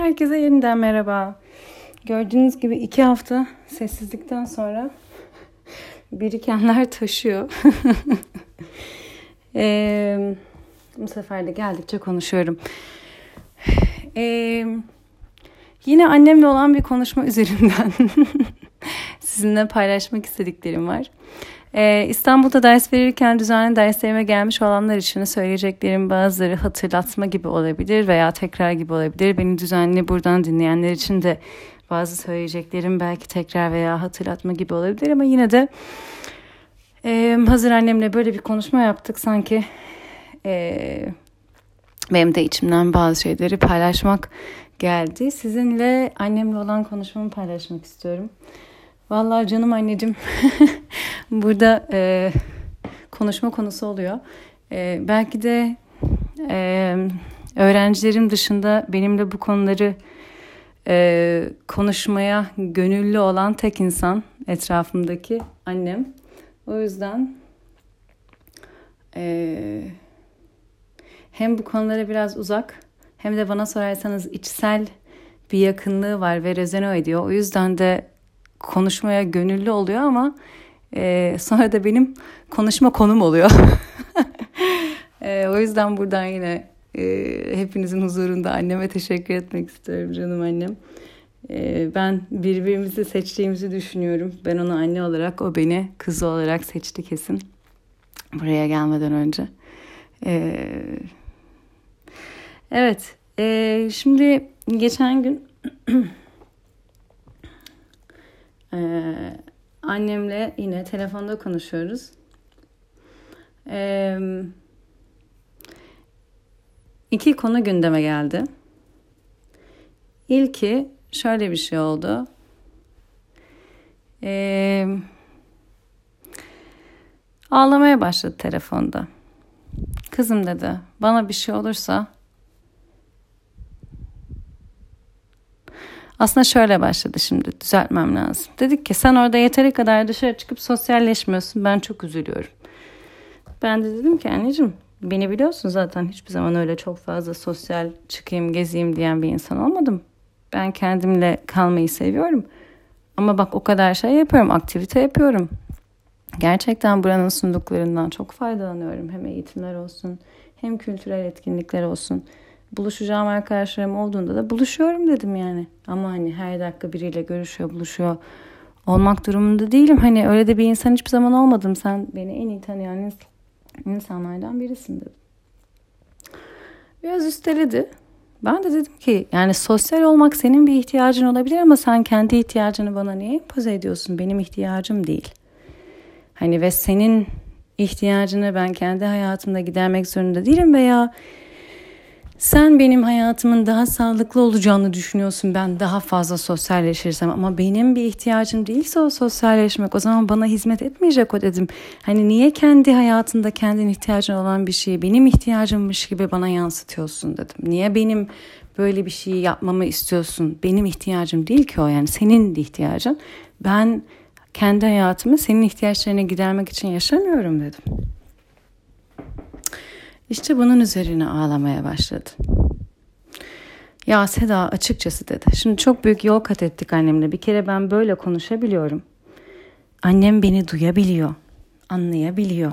Herkese yeniden merhaba. Gördüğünüz gibi iki hafta sessizlikten sonra birikenler taşıyor. ee, bu sefer de geldikçe konuşuyorum. Ee, yine annemle olan bir konuşma üzerinden sizinle paylaşmak istediklerim var. Ee, İstanbul'da ders verirken düzenli derslerime gelmiş olanlar için söyleyeceklerim bazıları hatırlatma gibi olabilir veya tekrar gibi olabilir. Beni düzenli buradan dinleyenler için de bazı söyleyeceklerim belki tekrar veya hatırlatma gibi olabilir ama yine de e, hazır annemle böyle bir konuşma yaptık sanki e, benim de içimden bazı şeyleri paylaşmak geldi. Sizinle annemle olan konuşmamı paylaşmak istiyorum. Vallahi canım anneciğim burada e, konuşma konusu oluyor. E, belki de e, öğrencilerim dışında benimle bu konuları e, konuşmaya gönüllü olan tek insan etrafımdaki annem. O yüzden e, hem bu konulara biraz uzak hem de bana sorarsanız içsel bir yakınlığı var ve rezone ediyor. O yüzden de konuşmaya gönüllü oluyor ama e, sonra da benim konuşma konum oluyor. e, o yüzden buradan yine e, hepinizin huzurunda anneme teşekkür etmek istiyorum canım annem. E, ben birbirimizi seçtiğimizi düşünüyorum. Ben onu anne olarak, o beni kızı olarak seçti kesin. Buraya gelmeden önce. E, evet, e, şimdi geçen gün Ee, annemle yine telefonda konuşuyoruz. Ee, iki konu gündeme geldi. İlki şöyle bir şey oldu. Ee, ağlamaya başladı telefonda. Kızım dedi bana bir şey olursa Aslında şöyle başladı şimdi düzeltmem lazım. Dedik ki sen orada yeteri kadar dışarı çıkıp sosyalleşmiyorsun. Ben çok üzülüyorum. Ben de dedim ki anneciğim beni biliyorsun zaten hiçbir zaman öyle çok fazla sosyal çıkayım gezeyim diyen bir insan olmadım. Ben kendimle kalmayı seviyorum. Ama bak o kadar şey yapıyorum, aktivite yapıyorum. Gerçekten buranın sunduklarından çok faydalanıyorum. Hem eğitimler olsun, hem kültürel etkinlikler olsun buluşacağım arkadaşlarım olduğunda da buluşuyorum dedim yani. Ama hani her dakika biriyle görüşüyor, buluşuyor olmak durumunda değilim. Hani öyle de bir insan hiçbir zaman olmadım. Sen beni en iyi tanıyan insanlardan birisin dedim. Biraz üsteledi. Ben de dedim ki yani sosyal olmak senin bir ihtiyacın olabilir ama sen kendi ihtiyacını bana niye empoze ediyorsun? Benim ihtiyacım değil. Hani ve senin ihtiyacını ben kendi hayatımda gidermek zorunda değilim veya sen benim hayatımın daha sağlıklı olacağını düşünüyorsun. Ben daha fazla sosyalleşirsem ama benim bir ihtiyacım değilse o sosyalleşmek o zaman bana hizmet etmeyecek o dedim. Hani niye kendi hayatında kendin ihtiyacın olan bir şeyi benim ihtiyacımmış gibi bana yansıtıyorsun dedim. Niye benim böyle bir şeyi yapmamı istiyorsun? Benim ihtiyacım değil ki o yani senin ihtiyacın. Ben kendi hayatımı senin ihtiyaçlarını gidermek için yaşamıyorum dedim. İşte bunun üzerine ağlamaya başladı. Ya Seda açıkçası dedi. Şimdi çok büyük yol kat ettik annemle. Bir kere ben böyle konuşabiliyorum. Annem beni duyabiliyor, anlayabiliyor.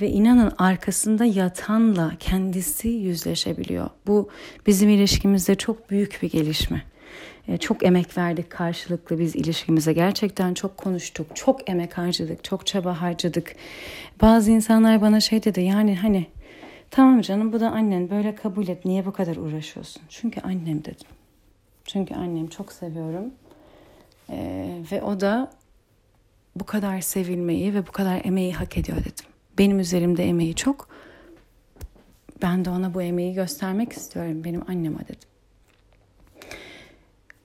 Ve inanın arkasında yatanla kendisi yüzleşebiliyor. Bu bizim ilişkimizde çok büyük bir gelişme. E, çok emek verdik karşılıklı biz ilişkimize. Gerçekten çok konuştuk, çok emek harcadık, çok çaba harcadık. Bazı insanlar bana şey dedi yani hani Tamam canım bu da annen böyle kabul et. Niye bu kadar uğraşıyorsun? Çünkü annem dedim. Çünkü annem çok seviyorum. Ee, ve o da bu kadar sevilmeyi ve bu kadar emeği hak ediyor dedim. Benim üzerimde emeği çok. Ben de ona bu emeği göstermek istiyorum. Benim anneme dedim.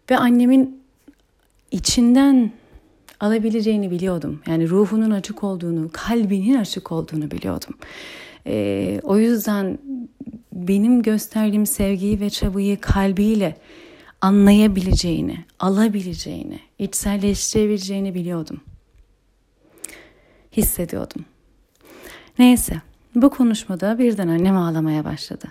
Ve annemin içinden alabileceğini biliyordum. Yani ruhunun açık olduğunu, kalbinin açık olduğunu biliyordum. E, o yüzden benim gösterdiğim sevgiyi ve çabayı kalbiyle anlayabileceğini, alabileceğini, içselleştirebileceğini biliyordum. Hissediyordum. Neyse, bu konuşmada birden annem ağlamaya başladı.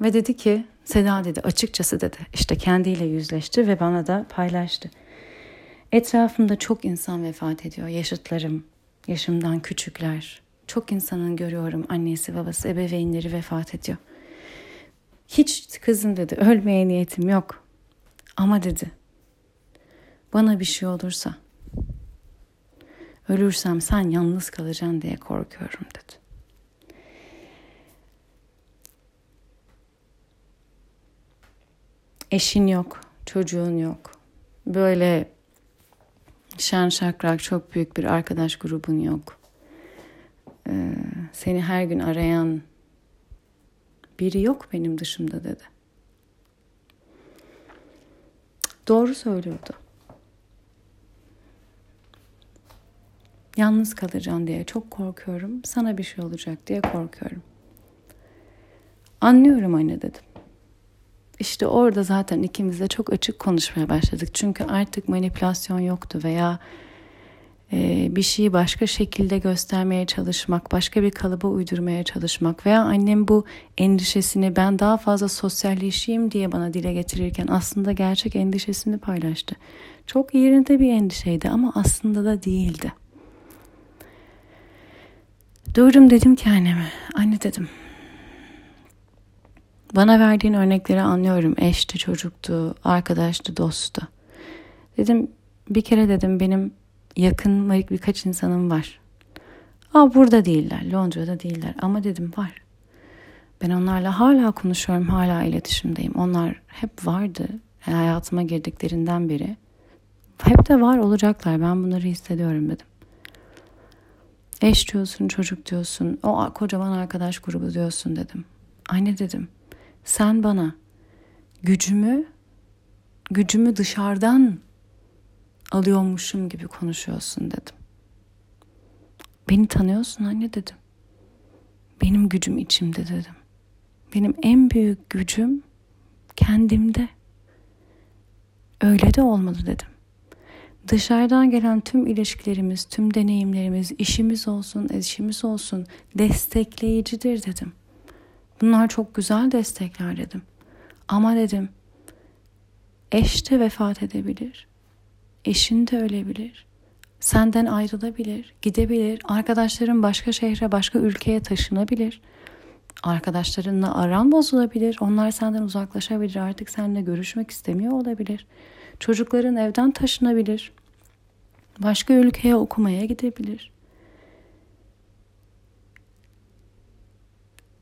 Ve dedi ki, Seda dedi açıkçası dedi işte kendiyle yüzleşti ve bana da paylaştı. Etrafımda çok insan vefat ediyor. Yaşıtlarım, yaşımdan küçükler. Çok insanın görüyorum annesi babası ebeveynleri vefat ediyor. Hiç kızım dedi ölmeye niyetim yok. Ama dedi bana bir şey olursa ölürsem sen yalnız kalacaksın diye korkuyorum dedi. Eşin yok, çocuğun yok. Böyle şen şakrak çok büyük bir arkadaş grubun yok. Ee, seni her gün arayan biri yok benim dışımda dedi. Doğru söylüyordu. Yalnız kalacaksın diye çok korkuyorum. Sana bir şey olacak diye korkuyorum. Anlıyorum anne dedim. İşte orada zaten ikimiz de çok açık konuşmaya başladık. Çünkü artık manipülasyon yoktu veya bir şeyi başka şekilde göstermeye çalışmak, başka bir kalıba uydurmaya çalışmak veya annem bu endişesini ben daha fazla sosyalleşeyim diye bana dile getirirken aslında gerçek endişesini paylaştı. Çok yerinde bir endişeydi ama aslında da değildi. Durdum dedim ki anneme, anne dedim bana verdiğin örnekleri anlıyorum. Eşti, çocuktu, arkadaştı, dosttu. Dedim bir kere dedim benim yakın birkaç insanım var. Aa burada değiller, Londra'da değiller ama dedim var. Ben onlarla hala konuşuyorum, hala iletişimdeyim. Onlar hep vardı hayatıma girdiklerinden beri. Hep de var olacaklar. Ben bunları hissediyorum dedim. Eş diyorsun, çocuk diyorsun, o kocaman arkadaş grubu diyorsun dedim. Anne dedim sen bana gücümü gücümü dışarıdan alıyormuşum gibi konuşuyorsun dedim. Beni tanıyorsun anne dedim. Benim gücüm içimde dedim. Benim en büyük gücüm kendimde. Öyle de olmalı dedim. Dışarıdan gelen tüm ilişkilerimiz, tüm deneyimlerimiz, işimiz olsun, eşimiz olsun destekleyicidir dedim. Bunlar çok güzel destekler dedim. Ama dedim eş de vefat edebilir. Eşin de ölebilir. Senden ayrılabilir, gidebilir. Arkadaşların başka şehre, başka ülkeye taşınabilir. Arkadaşlarınla aran bozulabilir. Onlar senden uzaklaşabilir. Artık seninle görüşmek istemiyor olabilir. Çocukların evden taşınabilir. Başka ülkeye okumaya gidebilir.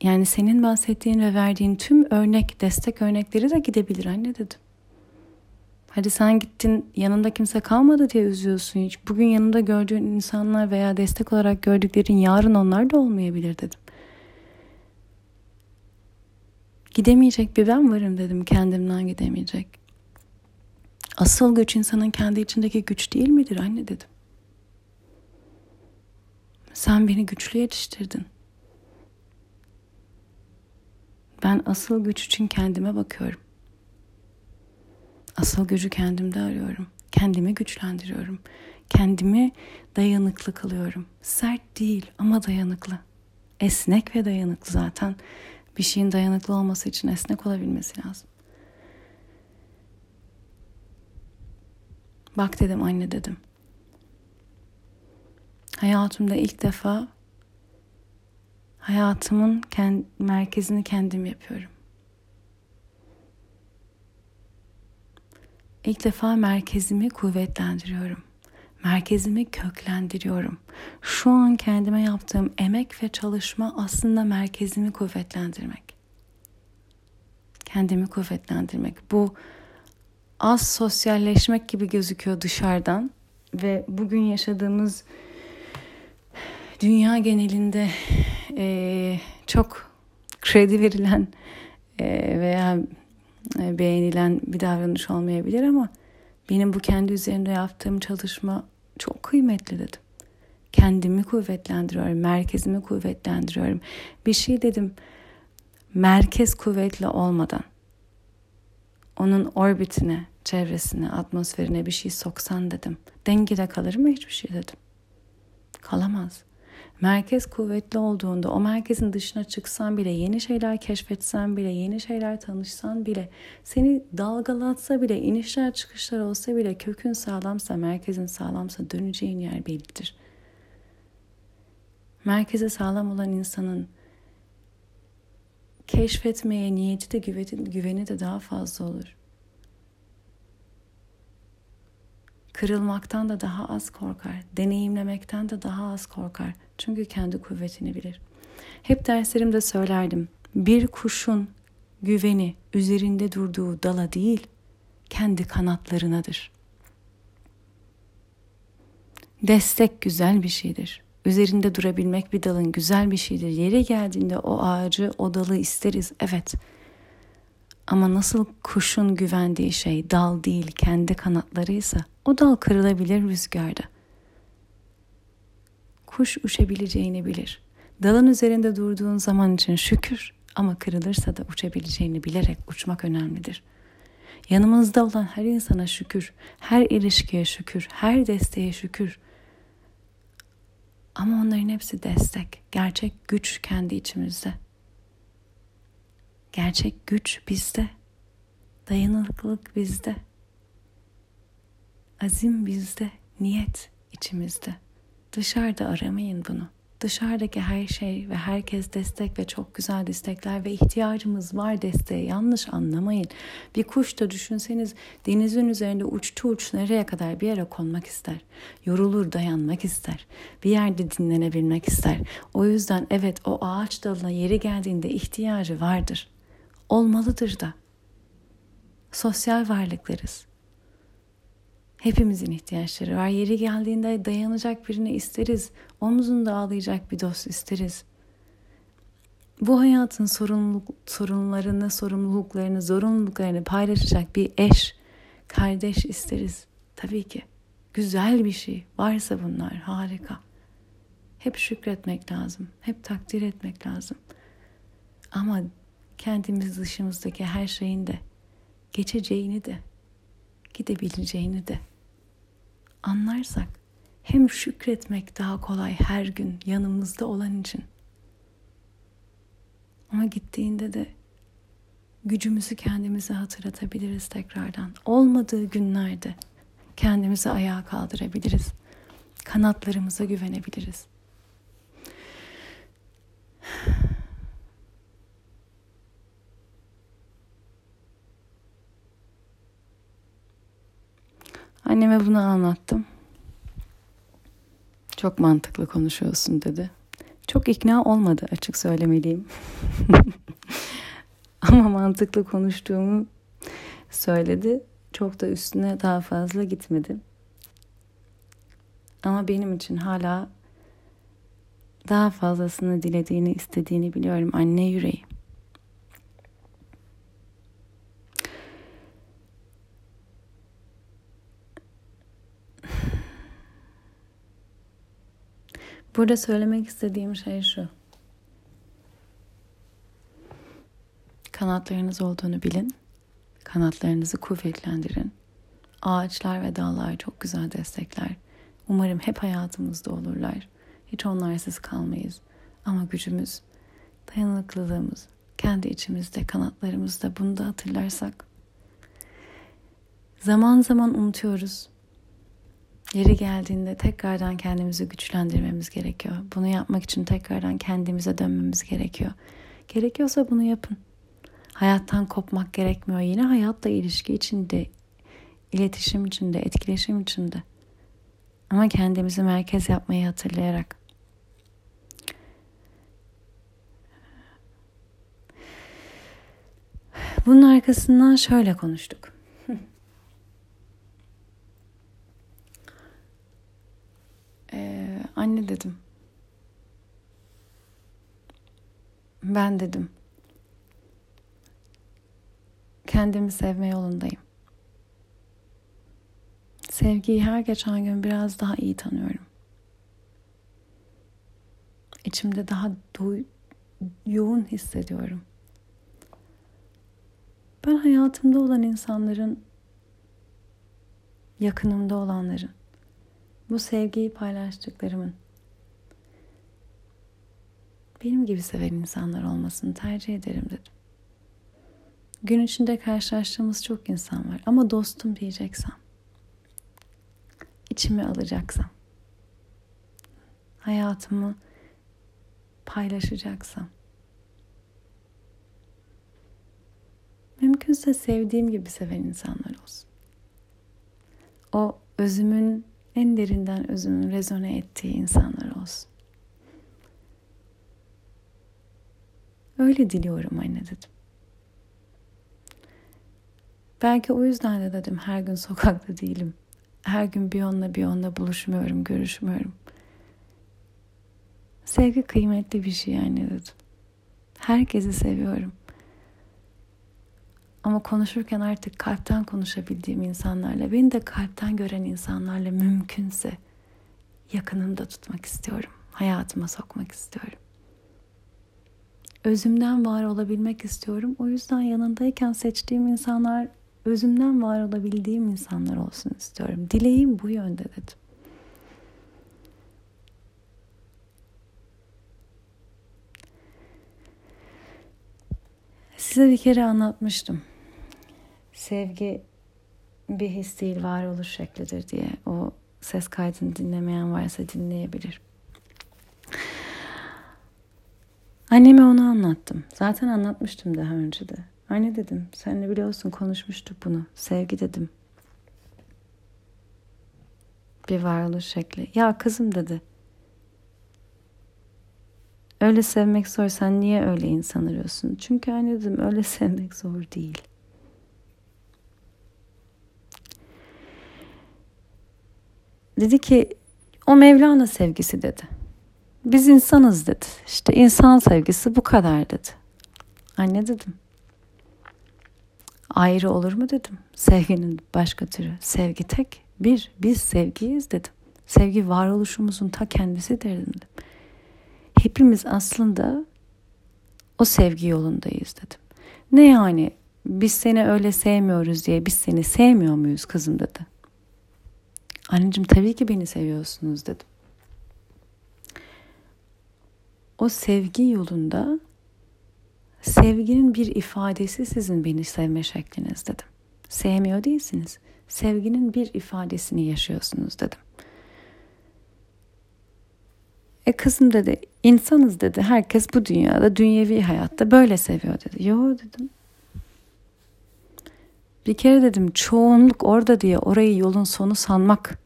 Yani senin bahsettiğin ve verdiğin tüm örnek, destek örnekleri de gidebilir anne dedim. Hadi sen gittin yanında kimse kalmadı diye üzüyorsun hiç. Bugün yanında gördüğün insanlar veya destek olarak gördüklerin yarın onlar da olmayabilir dedim. Gidemeyecek bir ben varım dedim kendimden gidemeyecek. Asıl güç insanın kendi içindeki güç değil midir anne dedim. Sen beni güçlü yetiştirdin. Ben asıl güç için kendime bakıyorum. Asıl gücü kendimde arıyorum. Kendimi güçlendiriyorum. Kendimi dayanıklı kılıyorum. Sert değil ama dayanıklı. Esnek ve dayanıklı zaten. Bir şeyin dayanıklı olması için esnek olabilmesi lazım. Bak dedim anne dedim. Hayatımda ilk defa hayatımın kend, merkezini kendim yapıyorum. İlk defa merkezimi kuvvetlendiriyorum. Merkezimi köklendiriyorum. Şu an kendime yaptığım emek ve çalışma aslında merkezimi kuvvetlendirmek. Kendimi kuvvetlendirmek. Bu az sosyalleşmek gibi gözüküyor dışarıdan ve bugün yaşadığımız dünya genelinde e, çok kredi verilen e, veya beğenilen bir davranış olmayabilir ama benim bu kendi üzerinde yaptığım çalışma çok kıymetli dedim. Kendimi kuvvetlendiriyorum, merkezimi kuvvetlendiriyorum. Bir şey dedim, merkez kuvvetli olmadan onun orbitine, çevresine, atmosferine bir şey soksan dedim. Dengede kalır mı hiçbir şey dedim. Kalamaz. Merkez kuvvetli olduğunda o merkezin dışına çıksan bile, yeni şeyler keşfetsen bile, yeni şeyler tanışsan bile, seni dalgalatsa bile, inişler çıkışlar olsa bile kökün sağlamsa, merkezin sağlamsa döneceğin yer bellidir. Merkeze sağlam olan insanın keşfetmeye niyeti de güveni, de daha fazla olur. Kırılmaktan da daha az korkar, deneyimlemekten de daha az korkar. Çünkü kendi kuvvetini bilir. Hep derslerimde söylerdim. Bir kuşun güveni üzerinde durduğu dala değil, kendi kanatlarınadır. Destek güzel bir şeydir. Üzerinde durabilmek bir dalın güzel bir şeydir. Yere geldiğinde o ağacı, o dalı isteriz. Evet. Ama nasıl kuşun güvendiği şey dal değil, kendi kanatlarıysa o dal kırılabilir rüzgarda. Kuş uçabileceğini bilir. Dalın üzerinde durduğun zaman için şükür ama kırılırsa da uçabileceğini bilerek uçmak önemlidir. Yanımızda olan her insana şükür, her ilişkiye şükür, her desteğe şükür. Ama onların hepsi destek. Gerçek güç kendi içimizde. Gerçek güç bizde. Dayanıklılık bizde. Azim bizde, niyet içimizde. Dışarıda aramayın bunu. Dışarıdaki her şey ve herkes destek ve çok güzel destekler ve ihtiyacımız var desteğe. Yanlış anlamayın. Bir kuş da düşünseniz denizin üzerinde uçtu uç nereye kadar bir yere konmak ister. Yorulur dayanmak ister. Bir yerde dinlenebilmek ister. O yüzden evet o ağaç dalına yeri geldiğinde ihtiyacı vardır. Olmalıdır da. Sosyal varlıklarız. Hepimizin ihtiyaçları var. Yeri geldiğinde dayanacak birini isteriz. Omuzunda ağlayacak bir dost isteriz. Bu hayatın sorumluluk, sorunlarını, sorumluluklarını, zorunluluklarını paylaşacak bir eş, kardeş isteriz. Tabii ki. Güzel bir şey. Varsa bunlar harika. Hep şükretmek lazım. Hep takdir etmek lazım. Ama kendimiz dışımızdaki her şeyin de geçeceğini de gidebileceğini de anlarsak hem şükretmek daha kolay her gün yanımızda olan için. Ama gittiğinde de gücümüzü kendimize hatırlatabiliriz tekrardan. Olmadığı günlerde kendimizi ayağa kaldırabiliriz. Kanatlarımıza güvenebiliriz. Anneme bunu anlattım. Çok mantıklı konuşuyorsun dedi. Çok ikna olmadı açık söylemeliyim. Ama mantıklı konuştuğumu söyledi. Çok da üstüne daha fazla gitmedi. Ama benim için hala daha fazlasını dilediğini, istediğini biliyorum anne yüreği. Burada söylemek istediğim şey şu. Kanatlarınız olduğunu bilin. Kanatlarınızı kuvvetlendirin. Ağaçlar ve dallar çok güzel destekler. Umarım hep hayatımızda olurlar. Hiç onlarsız kalmayız. Ama gücümüz, dayanıklılığımız, kendi içimizde, kanatlarımızda bunu da hatırlarsak. Zaman zaman unutuyoruz. Yeri geldiğinde tekrardan kendimizi güçlendirmemiz gerekiyor. Bunu yapmak için tekrardan kendimize dönmemiz gerekiyor. Gerekiyorsa bunu yapın. Hayattan kopmak gerekmiyor. Yine hayatla ilişki içinde, iletişim içinde, etkileşim içinde. Ama kendimizi merkez yapmayı hatırlayarak. Bunun arkasından şöyle konuştuk. Anne dedim. Ben dedim. Kendimi sevme yolundayım. Sevgiyi her geçen gün biraz daha iyi tanıyorum. İçimde daha do- yoğun hissediyorum. Ben hayatımda olan insanların, yakınımda olanların, bu sevgiyi paylaştıklarımın benim gibi seven insanlar olmasını tercih ederim dedim. Gün içinde karşılaştığımız çok insan var ama dostum diyeceksem, içimi alacaksam, hayatımı paylaşacaksam, mümkünse sevdiğim gibi seven insanlar olsun. O özümün en derinden özümün rezone ettiği insanlar olsun. Öyle diliyorum anne dedim. Belki o yüzden de dedim her gün sokakta değilim. Her gün bir onunla bir onunla buluşmuyorum, görüşmüyorum. Sevgi kıymetli bir şey yani dedim. Herkesi seviyorum. Ama konuşurken artık kalpten konuşabildiğim insanlarla, beni de kalpten gören insanlarla mümkünse yakınımda tutmak istiyorum. Hayatıma sokmak istiyorum. Özümden var olabilmek istiyorum. O yüzden yanındayken seçtiğim insanlar özümden var olabildiğim insanlar olsun istiyorum. Dileğim bu yönde dedim. Size bir kere anlatmıştım. Sevgi bir his değil varoluş şeklidir diye. O ses kaydını dinlemeyen varsa dinleyebilir. Anneme onu anlattım. Zaten anlatmıştım daha önce de. Anne dedim, sen de biliyorsun konuşmuştuk bunu. Sevgi dedim. Bir varoluş şekli. Ya kızım dedi. Öyle sevmek zor. Sen niye öyle insan arıyorsun? Çünkü anne dedim öyle sevmek zor değil. Dedi ki o Mevlana sevgisi dedi. Biz insanız dedi. İşte insan sevgisi bu kadar dedi. Anne dedim. Ayrı olur mu dedim. Sevginin başka türü. Sevgi tek. Bir, biz sevgiyiz dedim. Sevgi varoluşumuzun ta kendisidir dedim. Hepimiz aslında o sevgi yolundayız dedim. Ne yani biz seni öyle sevmiyoruz diye biz seni sevmiyor muyuz kızım dedi. Anneciğim tabii ki beni seviyorsunuz dedim. O sevgi yolunda sevginin bir ifadesi sizin beni sevme şekliniz dedim. Sevmiyor değilsiniz. Sevginin bir ifadesini yaşıyorsunuz dedim. E kızım dedi insanız dedi. Herkes bu dünyada dünyevi hayatta böyle seviyor dedi. Yo dedim. Bir kere dedim çoğunluk orada diye orayı yolun sonu sanmak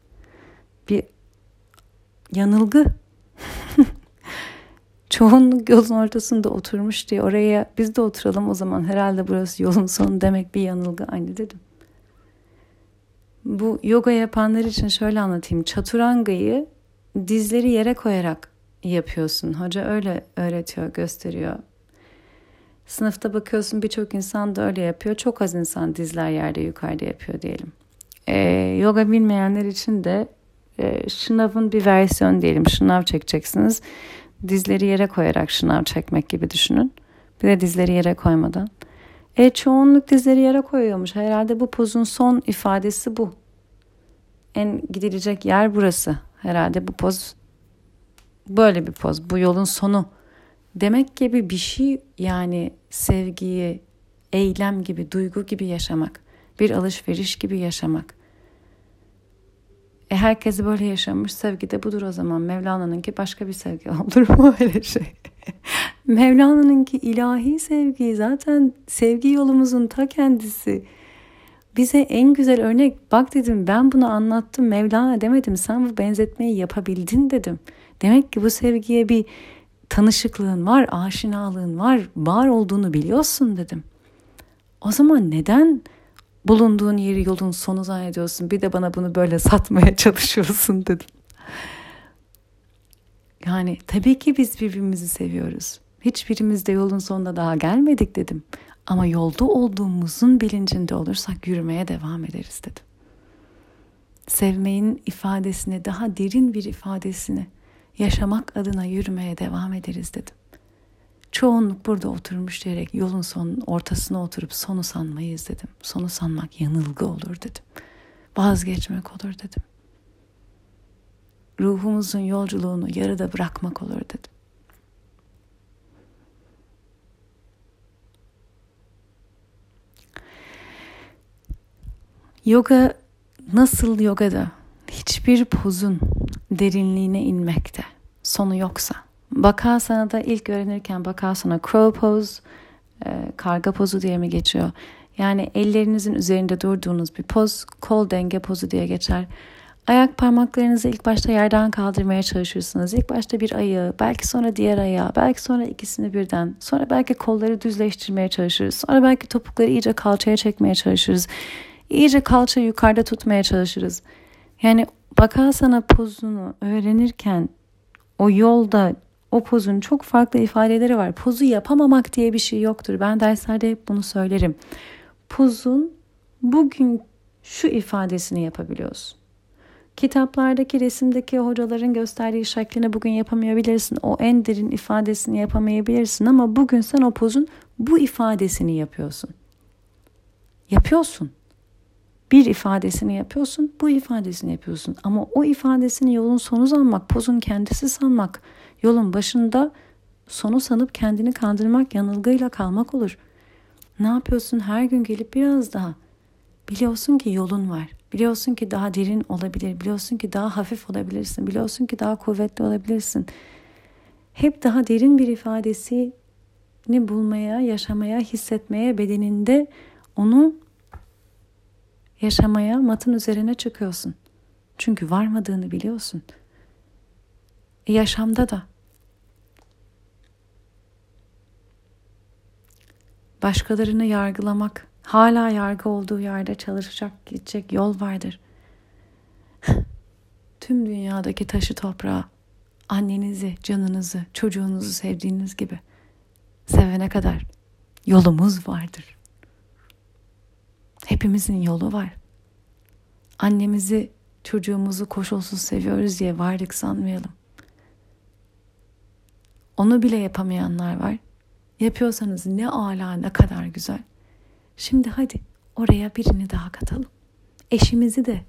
bir yanılgı. Çoğunluk yolun ortasında oturmuş diye oraya biz de oturalım o zaman herhalde burası yolun sonu demek bir yanılgı anne dedim. Bu yoga yapanlar için şöyle anlatayım. Çaturangayı dizleri yere koyarak yapıyorsun. Hoca öyle öğretiyor, gösteriyor. Sınıfta bakıyorsun birçok insan da öyle yapıyor. Çok az insan dizler yerde yukarıda yapıyor diyelim. Ee, yoga bilmeyenler için de e, şınavın bir versiyon diyelim. Şınav çekeceksiniz dizleri yere koyarak şınav çekmek gibi düşünün. Bir de dizleri yere koymadan. E çoğunluk dizleri yere koyuyormuş. Herhalde bu pozun son ifadesi bu. En gidilecek yer burası. Herhalde bu poz böyle bir poz. Bu yolun sonu. Demek gibi bir şey yani sevgiyi, eylem gibi, duygu gibi yaşamak. Bir alışveriş gibi yaşamak. E herkesi böyle yaşamış sevgi de budur o zaman. Mevlana'nınki başka bir sevgi olur mu öyle şey? Mevlana'nınki ilahi sevgi zaten sevgi yolumuzun ta kendisi. Bize en güzel örnek bak dedim ben bunu anlattım Mevlana demedim sen bu benzetmeyi yapabildin dedim. Demek ki bu sevgiye bir tanışıklığın var, aşinalığın var, var olduğunu biliyorsun dedim. O zaman neden bulunduğun yeri yolun sonu zannediyorsun. Bir de bana bunu böyle satmaya çalışıyorsun dedim. Yani tabii ki biz birbirimizi seviyoruz. Hiçbirimiz de yolun sonunda daha gelmedik dedim. Ama yolda olduğumuzun bilincinde olursak yürümeye devam ederiz dedim. Sevmeyin ifadesini, daha derin bir ifadesini yaşamak adına yürümeye devam ederiz dedim. Çoğunluk burada oturmuş diyerek yolun sonun ortasına oturup sonu sanmayı izledim. Sonu sanmak yanılgı olur dedim. Vazgeçmek olur dedim. Ruhumuzun yolculuğunu yarıda bırakmak olur dedim. Yoga nasıl yogada hiçbir pozun derinliğine inmekte sonu yoksa Bakasana da ilk öğrenirken bakasana crow pose, e, karga pozu diye mi geçiyor? Yani ellerinizin üzerinde durduğunuz bir poz, kol denge pozu diye geçer. Ayak parmaklarınızı ilk başta yerden kaldırmaya çalışırsınız. İlk başta bir ayağı, belki sonra diğer ayağı, belki sonra ikisini birden. Sonra belki kolları düzleştirmeye çalışırız. Sonra belki topukları iyice kalçaya çekmeye çalışırız. İyice kalça yukarıda tutmaya çalışırız. Yani bakasana pozunu öğrenirken o yolda o pozun çok farklı ifadeleri var. Pozu yapamamak diye bir şey yoktur. Ben derslerde hep bunu söylerim. Pozun bugün şu ifadesini yapabiliyorsun. Kitaplardaki resimdeki hocaların gösterdiği şeklini bugün yapamayabilirsin. O en derin ifadesini yapamayabilirsin ama bugün sen o pozun bu ifadesini yapıyorsun. Yapıyorsun. Bir ifadesini yapıyorsun, bu ifadesini yapıyorsun. Ama o ifadesini yolun sonu sanmak, pozun kendisi sanmak, yolun başında sonu sanıp kendini kandırmak, yanılgıyla kalmak olur. Ne yapıyorsun? Her gün gelip biraz daha biliyorsun ki yolun var. Biliyorsun ki daha derin olabilir. Biliyorsun ki daha hafif olabilirsin. Biliyorsun ki daha kuvvetli olabilirsin. Hep daha derin bir ifadesini bulmaya, yaşamaya, hissetmeye, bedeninde onu yaşamaya, matın üzerine çıkıyorsun. Çünkü varmadığını biliyorsun. E yaşamda da. Başkalarını yargılamak, Hala yargı olduğu yerde çalışacak gidecek yol vardır. Tüm dünyadaki taşı toprağı annenizi, canınızı, çocuğunuzu sevdiğiniz gibi sevene kadar yolumuz vardır. Hepimizin yolu var. Annemizi, çocuğumuzu koşulsuz seviyoruz diye varlık sanmayalım. Onu bile yapamayanlar var. Yapıyorsanız ne ala ne kadar güzel. Şimdi hadi oraya birini daha katalım. Eşimizi de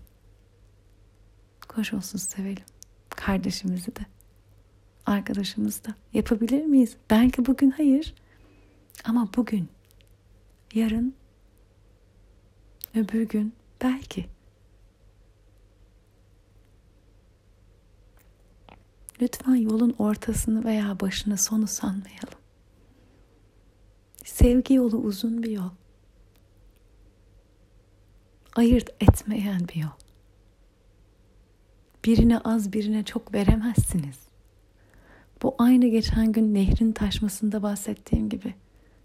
koşulsuz sevelim. Kardeşimizi de. Arkadaşımızı da. Yapabilir miyiz? Belki bugün hayır. Ama bugün, yarın, öbür gün belki. Lütfen yolun ortasını veya başını sonu sanmayalım. Sevgi yolu uzun bir yol ayırt etmeyen bir yol. Birine az birine çok veremezsiniz. Bu aynı geçen gün nehrin taşmasında bahsettiğim gibi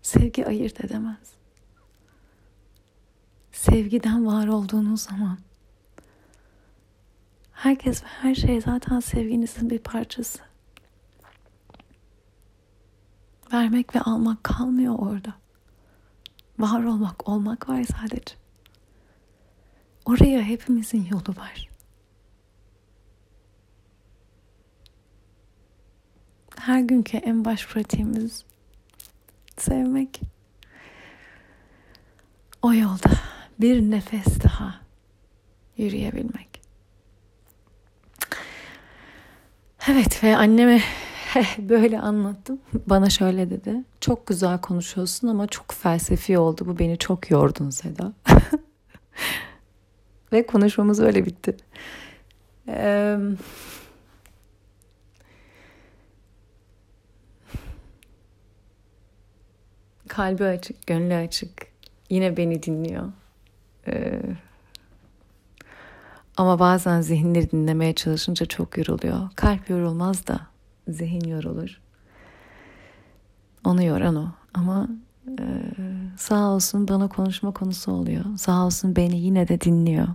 sevgi ayırt edemez. Sevgiden var olduğunuz zaman herkes ve her şey zaten sevginizin bir parçası. Vermek ve almak kalmıyor orada. Var olmak, olmak var sadece. Oraya hepimizin yolu var. Her günkü en baş pratiğimiz sevmek. O yolda bir nefes daha yürüyebilmek. Evet ve anneme böyle anlattım. Bana şöyle dedi. Çok güzel konuşuyorsun ama çok felsefi oldu. Bu beni çok yordun Seda. Ve konuşmamız öyle bitti. Ee, kalbi açık, gönlü açık. Yine beni dinliyor. Ee, ama bazen zihinleri dinlemeye çalışınca çok yoruluyor. Kalp yorulmaz da zihin yorulur. Onu yoran o. Ama e, sağ olsun bana konuşma konusu oluyor. Sağ olsun beni yine de dinliyor.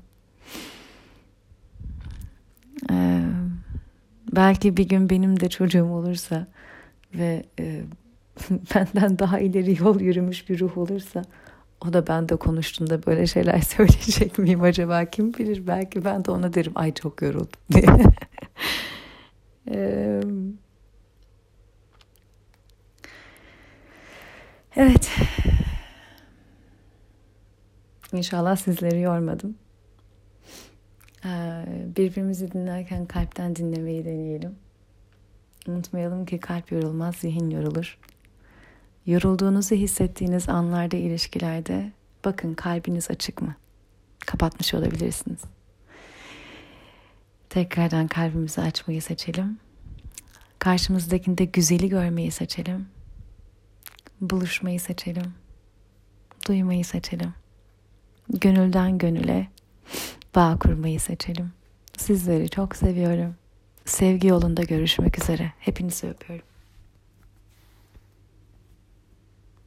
Ee, belki bir gün benim de çocuğum olursa ve e, benden daha ileri yol yürümüş bir ruh olursa o da ben de konuştuğunda böyle şeyler söyleyecek miyim acaba kim bilir belki ben de ona derim ay çok yoruldum diye. Evet İnşallah sizleri yormadım. Ee, birbirimizi dinlerken kalpten dinlemeyi deneyelim. Unutmayalım ki kalp yorulmaz, zihin yorulur. Yorulduğunuzu hissettiğiniz anlarda, ilişkilerde bakın kalbiniz açık mı? kapatmış olabilirsiniz. Tekrardan kalbimizi açmayı seçelim. Karşımızdakinde güzeli görmeyi seçelim. Buluşmayı seçelim. Duymayı seçelim. Gönülden gönüle bağ kurmayı seçelim. Sizleri çok seviyorum. Sevgi yolunda görüşmek üzere. Hepinizi öpüyorum.